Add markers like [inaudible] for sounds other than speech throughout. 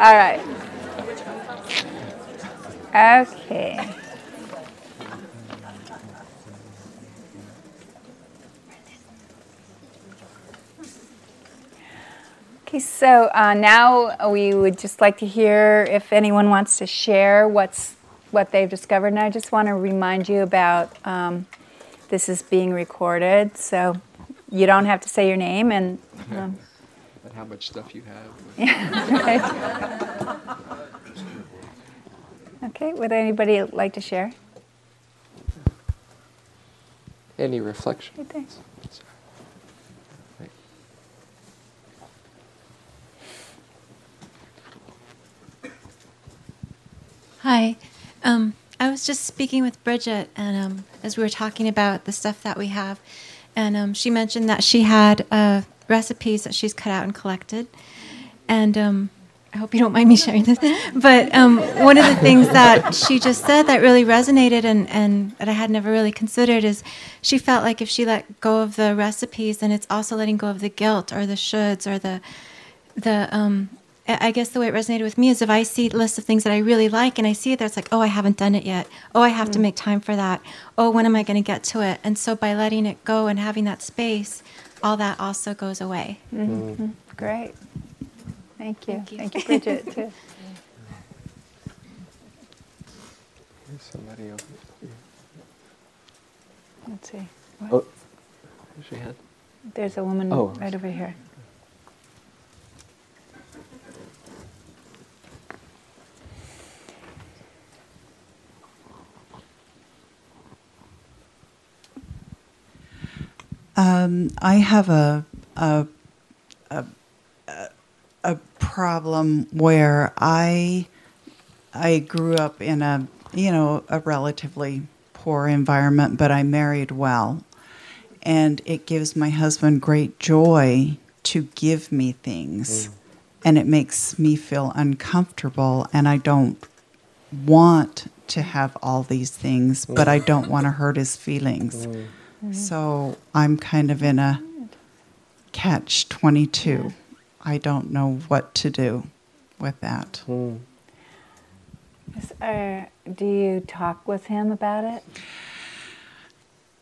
All right. Okay. Okay, so uh, now we would just like to hear if anyone wants to share what's what they've discovered. And I just want to remind you about um, this is being recorded, so you don't have to say your name and. Um, how much stuff you have. [laughs] okay, would anybody like to share? Any reflection? Right there. Right. Hi. Um, I was just speaking with Bridget, and um, as we were talking about the stuff that we have, and um, she mentioned that she had uh, recipes that she's cut out and collected. And um, I hope you don't mind me sharing this. But um, one of the things that she just said that really resonated and, and that I had never really considered is she felt like if she let go of the recipes, then it's also letting go of the guilt or the shoulds or the the um, I guess the way it resonated with me is if I see lists of things that I really like and I see it there, it's like, oh, I haven't done it yet. Oh, I have mm. to make time for that. Oh, when am I going to get to it? And so by letting it go and having that space, all that also goes away. Mm-hmm. Mm-hmm. Great. Thank you. Thank you, Thank you Bridget, [laughs] too. There's somebody over here. Let's see. What? Oh, she had. There's a woman oh. right over here. Um, I have a, a, a a problem where I I grew up in a you know a relatively poor environment, but I married well, and it gives my husband great joy to give me things, mm. and it makes me feel uncomfortable, and I don't want to have all these things, mm. but I don't want to hurt his feelings. Mm. Mm-hmm. So I'm kind of in a catch 22. I don't know what to do with that. Mm. Uh, do you talk with him about it?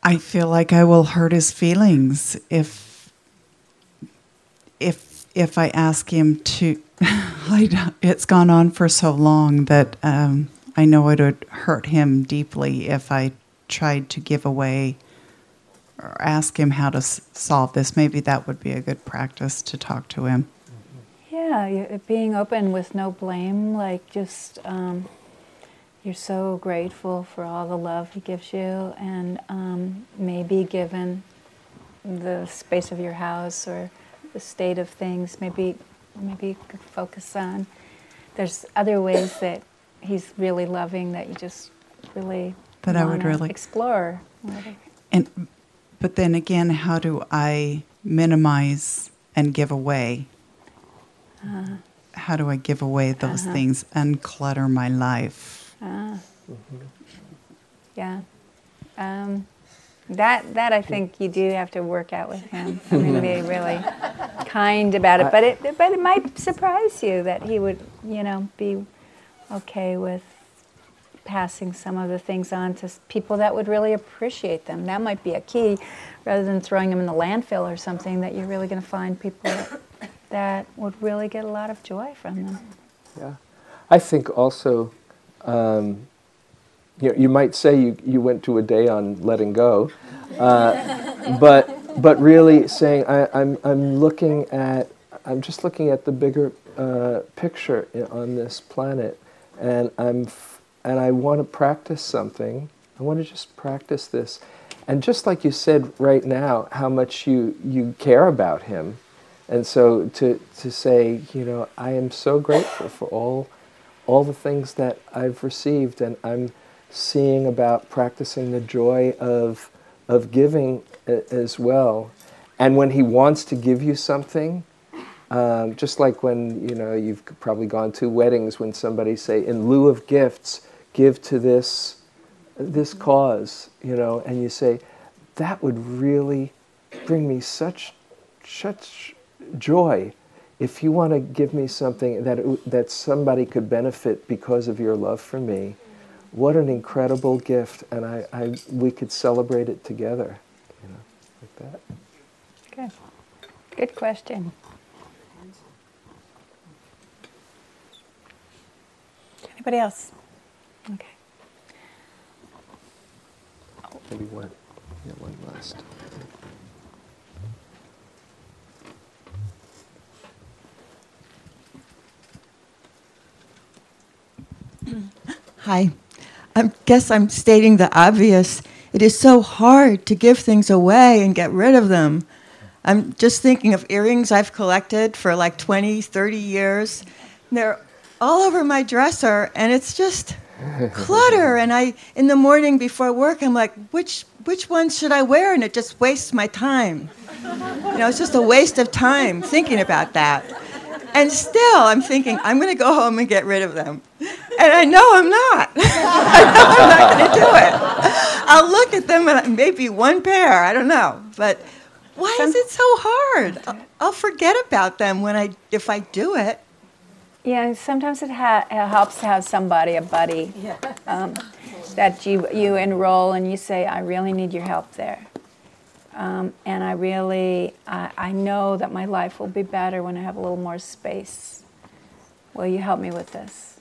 I feel like I will hurt his feelings if if if I ask him to. [laughs] it's gone on for so long that um, I know it would hurt him deeply if I tried to give away or ask him how to s- solve this. Maybe that would be a good practice to talk to him. Yeah, being open with no blame, like just um, you're so grateful for all the love he gives you, and um, maybe given the space of your house or the state of things, maybe maybe you could focus on. There's other ways that he's really loving that you just really that I would really explore. And but then again, how do I minimize and give away? Uh, how do I give away those uh-huh. things and clutter my life? Uh, mm-hmm. Yeah. Um, that that I think you do have to work out with him. I mean, be [laughs] really kind about it. But it but it might surprise you that he would, you know, be okay with passing some of the things on to people that would really appreciate them. That might be a key, rather than throwing them in the landfill or something. That you're really going to find people that, would really get a lot of joy from them. Yeah, I think also. Um, you, know, you might say you, you went to a day on letting go, uh, but but really saying I, I'm I'm looking at I'm just looking at the bigger uh, picture on this planet, and I'm and I want to practice something. I want to just practice this. And just like you said right now, how much you, you care about him, And so to, to say, you know, I am so grateful for all, all the things that I've received, and I'm seeing about practicing the joy of, of giving as well. And when He wants to give you something, um, just like when you know you've probably gone to weddings when somebody say, in lieu of gifts, give to this this cause, you know, and you say, that would really bring me such such joy. If you want to give me something that that somebody could benefit because of your love for me, what an incredible gift, and I, I we could celebrate it together, you know, like that. Good. Good question. Anybody else? Maybe one, yeah, one last. Hi. I guess I'm stating the obvious. It is so hard to give things away and get rid of them. I'm just thinking of earrings I've collected for like 20, 30 years. They're all over my dresser, and it's just clutter. And I, in the morning before work, I'm like, which which ones should I wear? And it just wastes my time. You know, it's just a waste of time thinking about that. And still, I'm thinking, I'm going to go home and get rid of them. And I know I'm not. [laughs] I know I'm not going to do it. I'll look at them and maybe one pair, I don't know. But why is it so hard? I'll, I'll forget about them when I, if I do it. Yeah, sometimes it, ha- it helps to have somebody, a buddy, um, that you you enroll and you say, "I really need your help there," um, and I really I, I know that my life will be better when I have a little more space. Will you help me with this?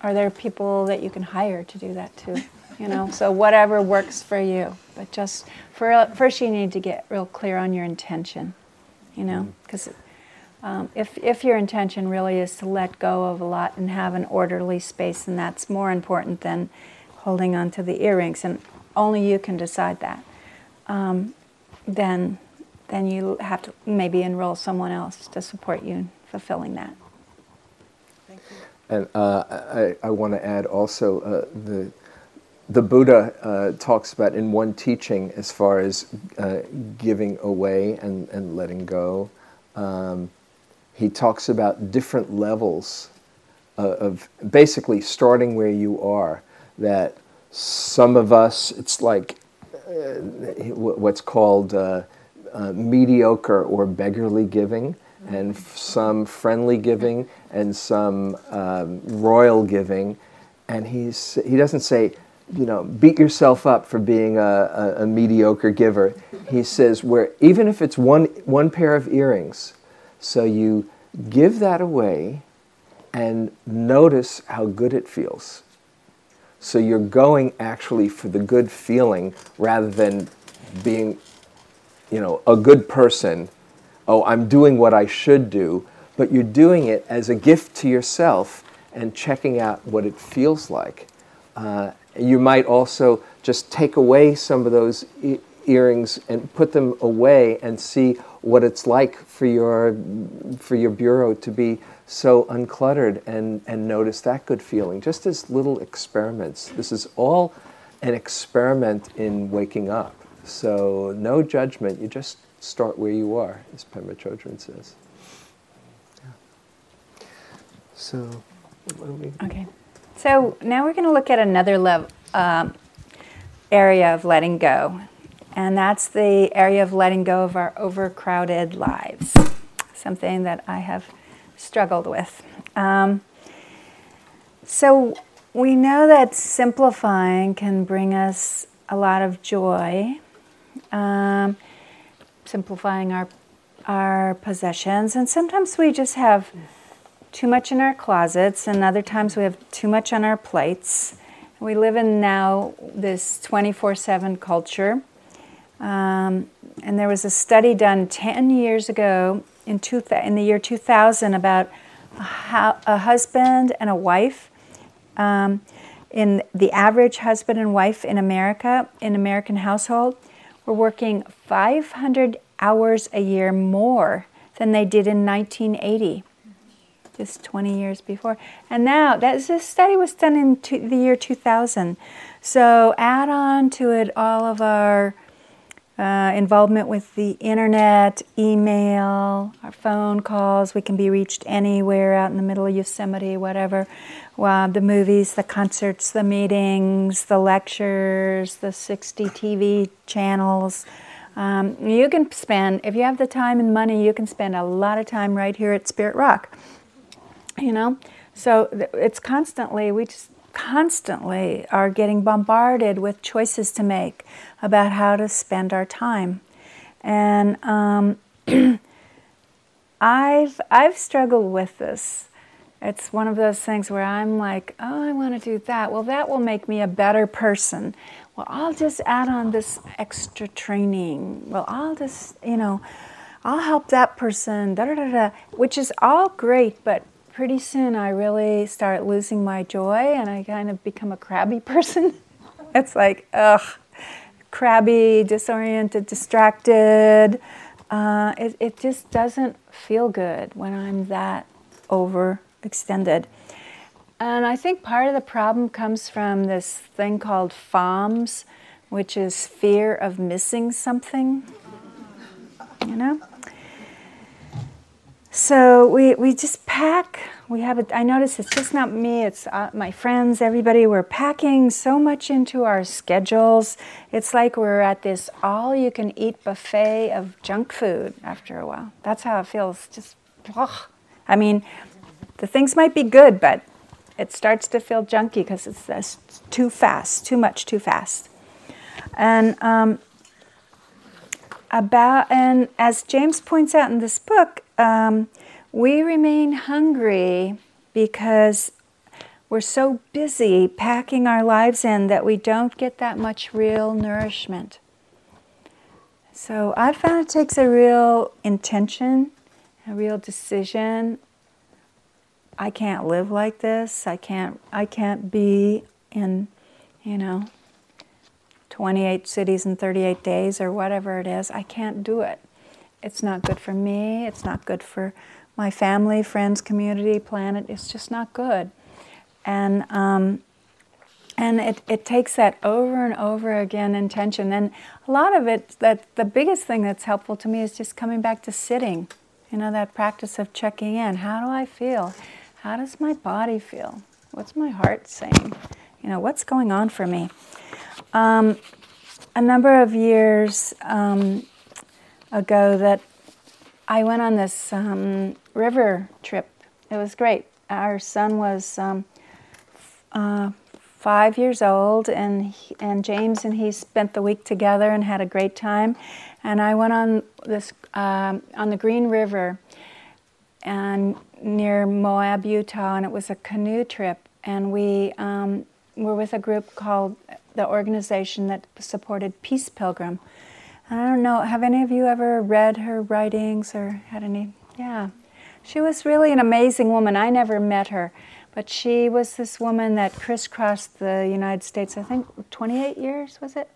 Are there people that you can hire to do that too? You know, so whatever works for you. But just for first, you need to get real clear on your intention. You know, because um, if, if your intention really is to let go of a lot and have an orderly space, and that's more important than holding on to the earrings, and only you can decide that, um, then, then you have to maybe enroll someone else to support you in fulfilling that. And uh, I, I want to add also uh, the the Buddha uh, talks about in one teaching as far as uh, giving away and, and letting go. Um, he talks about different levels of, of basically starting where you are. That some of us, it's like uh, what's called uh, uh, mediocre or beggarly giving, and f- some friendly giving, and some um, royal giving. And he's, he doesn't say, you know, beat yourself up for being a, a, a mediocre giver. He says, where even if it's one, one pair of earrings, so you give that away and notice how good it feels. So you're going actually for the good feeling rather than being, you know, a good person. Oh, I'm doing what I should do, but you're doing it as a gift to yourself and checking out what it feels like. Uh, you might also just take away some of those e- earrings and put them away and see what it's like for your for your bureau to be so uncluttered and and notice that good feeling just as little experiments this is all an experiment in waking up so no judgment you just start where you are as Pema Chodron says yeah. so what do we Okay. So now we're going to look at another level, um, area of letting go. And that's the area of letting go of our overcrowded lives, something that I have struggled with. Um, so we know that simplifying can bring us a lot of joy, um, simplifying our our possessions, and sometimes we just have too much in our closets, and other times we have too much on our plates. We live in now this 24 7 culture. Um, and there was a study done 10 years ago in, two, in the year 2000 about a, a husband and a wife. Um, in the average husband and wife in America, in American household, were working 500 hours a year more than they did in 1980, just 20 years before. And now, that, this study was done in the year 2000. So add on to it all of our uh, involvement with the internet, email, our phone calls. We can be reached anywhere out in the middle of Yosemite, whatever. Well, the movies, the concerts, the meetings, the lectures, the 60 TV channels. Um, you can spend, if you have the time and money, you can spend a lot of time right here at Spirit Rock. You know? So it's constantly, we just constantly are getting bombarded with choices to make about how to spend our time. And um, [clears throat] I've, I've struggled with this. It's one of those things where I'm like, oh, I want to do that. Well, that will make me a better person. Well, I'll just add on this extra training. Well, I'll just, you know, I'll help that person, da da da da, which is all great, but pretty soon I really start losing my joy and I kind of become a crabby [laughs] person. it's like, ugh, crabby, disoriented, distracted. Uh, it, it just doesn't feel good when I'm that overextended. And I think part of the problem comes from this thing called FOMS, which is fear of missing something. You know? So we, we just pack. We have it. I notice it's just not me. It's uh, my friends. Everybody. We're packing so much into our schedules. It's like we're at this all-you-can-eat buffet of junk food. After a while, that's how it feels. Just, ugh. I mean, the things might be good, but it starts to feel junky because it's, it's too fast, too much, too fast. And um, about and as James points out in this book, um, we remain hungry because we're so busy packing our lives in that we don't get that much real nourishment. So I found it takes a real intention, a real decision. I can't live like this. I can't I can't be in, you know, 28 cities in 38 days or whatever it is. I can't do it. It's not good for me. It's not good for my family, friends, community, planet. It's just not good. And, um, and it, it takes that over and over again intention. And a lot of it, that the biggest thing that's helpful to me is just coming back to sitting. You know, that practice of checking in. How do I feel? How does my body feel? What's my heart saying? You know, what's going on for me? Um, a number of years um, ago, that I went on this um, river trip. It was great. Our son was um, uh, five years old, and he, and James and he spent the week together and had a great time. And I went on this um, on the Green River, and near Moab, Utah, and it was a canoe trip. And we um, were with a group called the organization that supported Peace Pilgrim. I don't know, have any of you ever read her writings or had any? Yeah. She was really an amazing woman. I never met her, but she was this woman that crisscrossed the United States, I think 28 years, was it?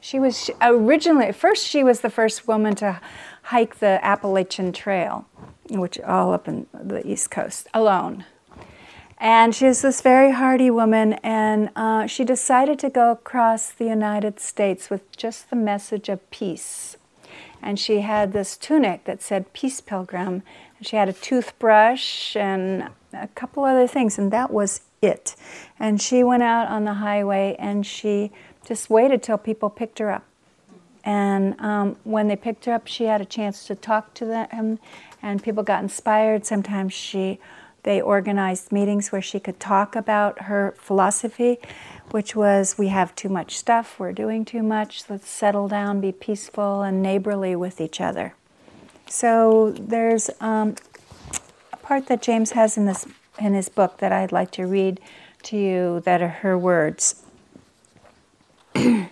She was originally, first, she was the first woman to hike the Appalachian Trail, which all up in the East Coast, alone. And she she's this very hardy woman, and uh, she decided to go across the United States with just the message of peace. And she had this tunic that said Peace Pilgrim, and she had a toothbrush and a couple other things, and that was it. And she went out on the highway and she just waited till people picked her up. And um, when they picked her up, she had a chance to talk to them, and people got inspired. Sometimes she they organized meetings where she could talk about her philosophy, which was we have too much stuff, we're doing too much, let's settle down, be peaceful and neighborly with each other. So there's um, a part that James has in this in his book that I'd like to read to you that are her words. [clears throat] if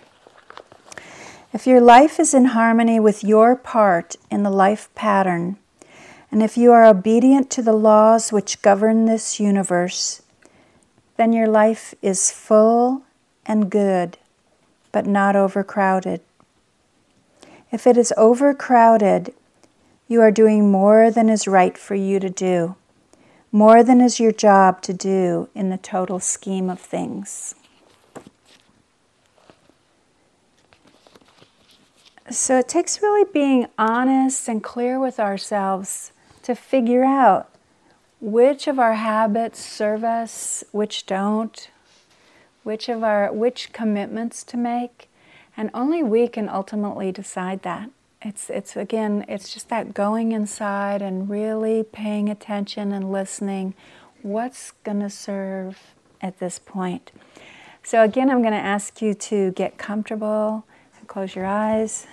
your life is in harmony with your part in the life pattern, and if you are obedient to the laws which govern this universe, then your life is full and good, but not overcrowded. If it is overcrowded, You are doing more than is right for you to do, more than is your job to do in the total scheme of things. So it takes really being honest and clear with ourselves to figure out which of our habits serve us, which don't, which of our which commitments to make, and only we can ultimately decide that. It's it's again, it's just that going inside and really paying attention and listening. What's going to serve at this point? So again, I'm going to ask you to get comfortable and close your eyes.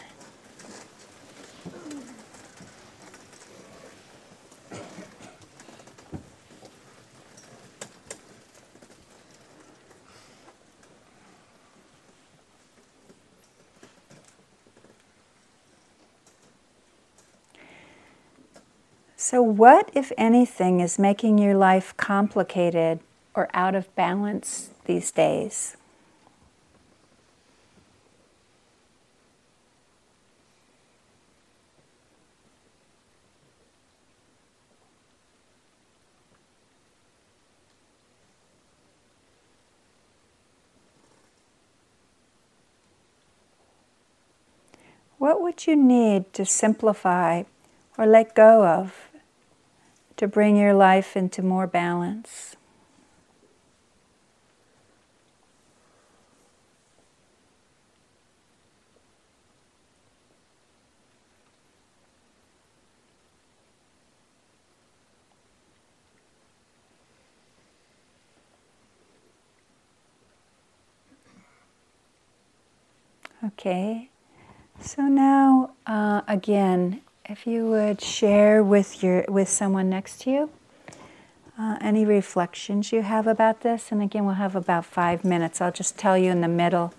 So, what, if anything, is making your life complicated or out of balance these days? What would you need to simplify or let go of to bring your life into more balance. Okay, so now uh, again, if you would share with your with someone next to you uh, any reflections you have about this, and again, we'll have about five minutes. I'll just tell you in the middle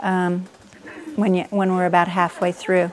um, when you when we're about halfway through.